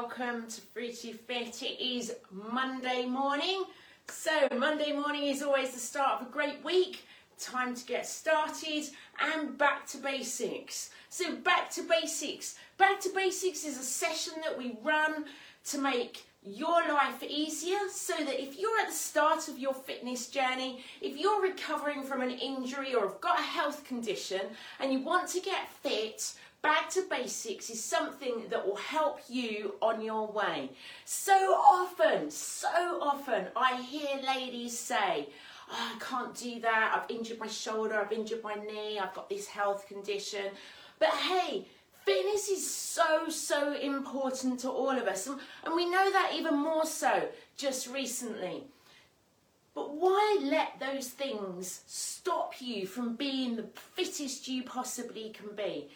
welcome to Fruity Fit. It is Monday morning. So, Monday morning is always the start of a great week. Time to get started and back to basics. So, back to basics. Back to basics is a session that we run to make your life easier so that if you're at the start of your fitness journey, if you're recovering from an injury or have got a health condition and you want to get fit, back to basics is something that will help you on your way. So often, so often, I hear ladies say, oh, I can't do that, I've injured my shoulder, I've injured my knee, I've got this health condition. But hey, fitness is so, so important to all of us. And, and we know that even more so just recently. But why let those things stop you from being the fittest you possibly can be?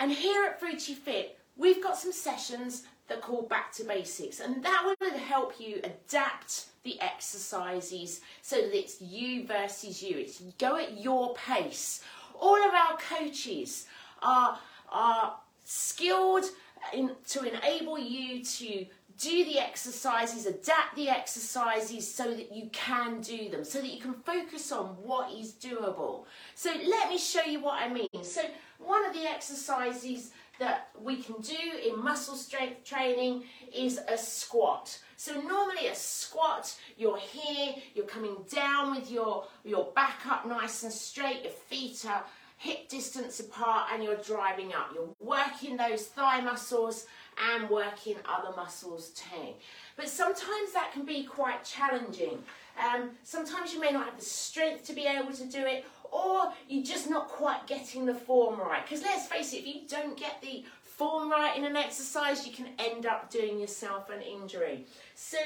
And here at Fruity Fit, we've got some sessions that call back to basics, and that will help you adapt the exercises so that it's you versus you. It's go at your pace. All of our coaches are are skilled in, to enable you to do the exercises, adapt the exercises so that you can do them, so that you can focus on what is doable. So let me show you what I mean. So one of the exercises that we can do in muscle strength training is a squat. So normally a squat, you're here, you're coming down with your, your back up nice and straight, your feet are hip distance apart and you're driving up. You're working those thigh muscles and working other muscles too. But sometimes that can be quite challenging. Um, sometimes you may not have the strength to be able to do it, or you're just not quite getting the form right. Because let's face it, if you don't get the form right in an exercise, you can end up doing yourself an injury. So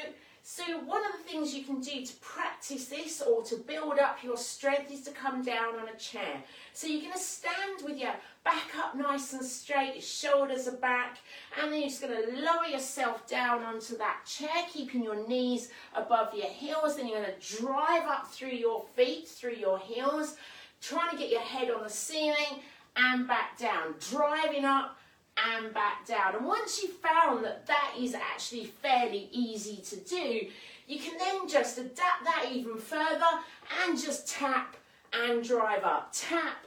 so one of the things you can do to practice this or to build up your strength is to come down on a chair. So you're going to stand with your back up nice and straight, your shoulders are back, and then you're just going to lower yourself down onto that chair, keeping your knees above your heels. Then you're going to drive up through your feet, through your heels, trying to get your head on the ceiling and back down, driving up and back down. And once you've found that that is actually fairly easy to do, you can then just adapt that even further and just tap and drive up, tap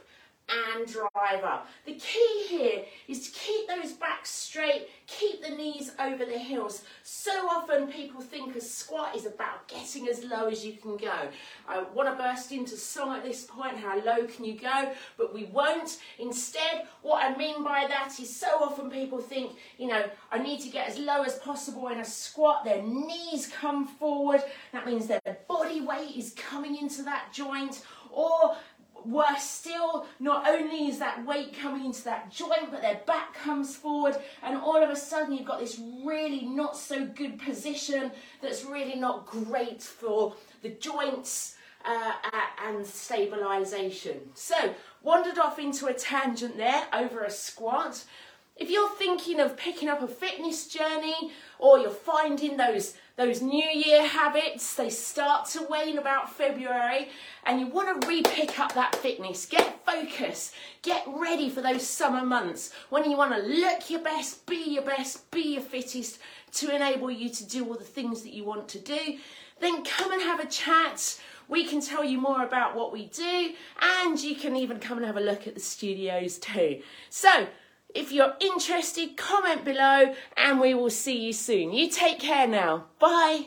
and drive up. The key here is to keep those backs straight, keep the knees over the heels. So often people think a squat is about getting as low as you can go. I want to burst into song at this point, how low can you go? But we won't. Instead, what I mean by that is so often people think, you know, I need to get as low as possible in a squat. Their knees come forward. That means their body weight is coming into that joint. Or worse still, not only is that weight coming into that joint, but their back comes forward, and all of a sudden you've got this really not so good position that's really not great for the joints uh, and stabilization. So, wandered off into a tangent there over a squat. If you're thinking of picking up a fitness journey or you're finding those those new year habits, they start to wane about February and you want to re-pick up that fitness, get focus, get ready for those summer months when you want to look your best, be your best, be your fittest to enable you to do all the things that you want to do, then come and have a chat. We can tell you more about what we do and you can even come and have a look at the studios too. So, if you're interested, comment below and we will see you soon. You take care now. Bye.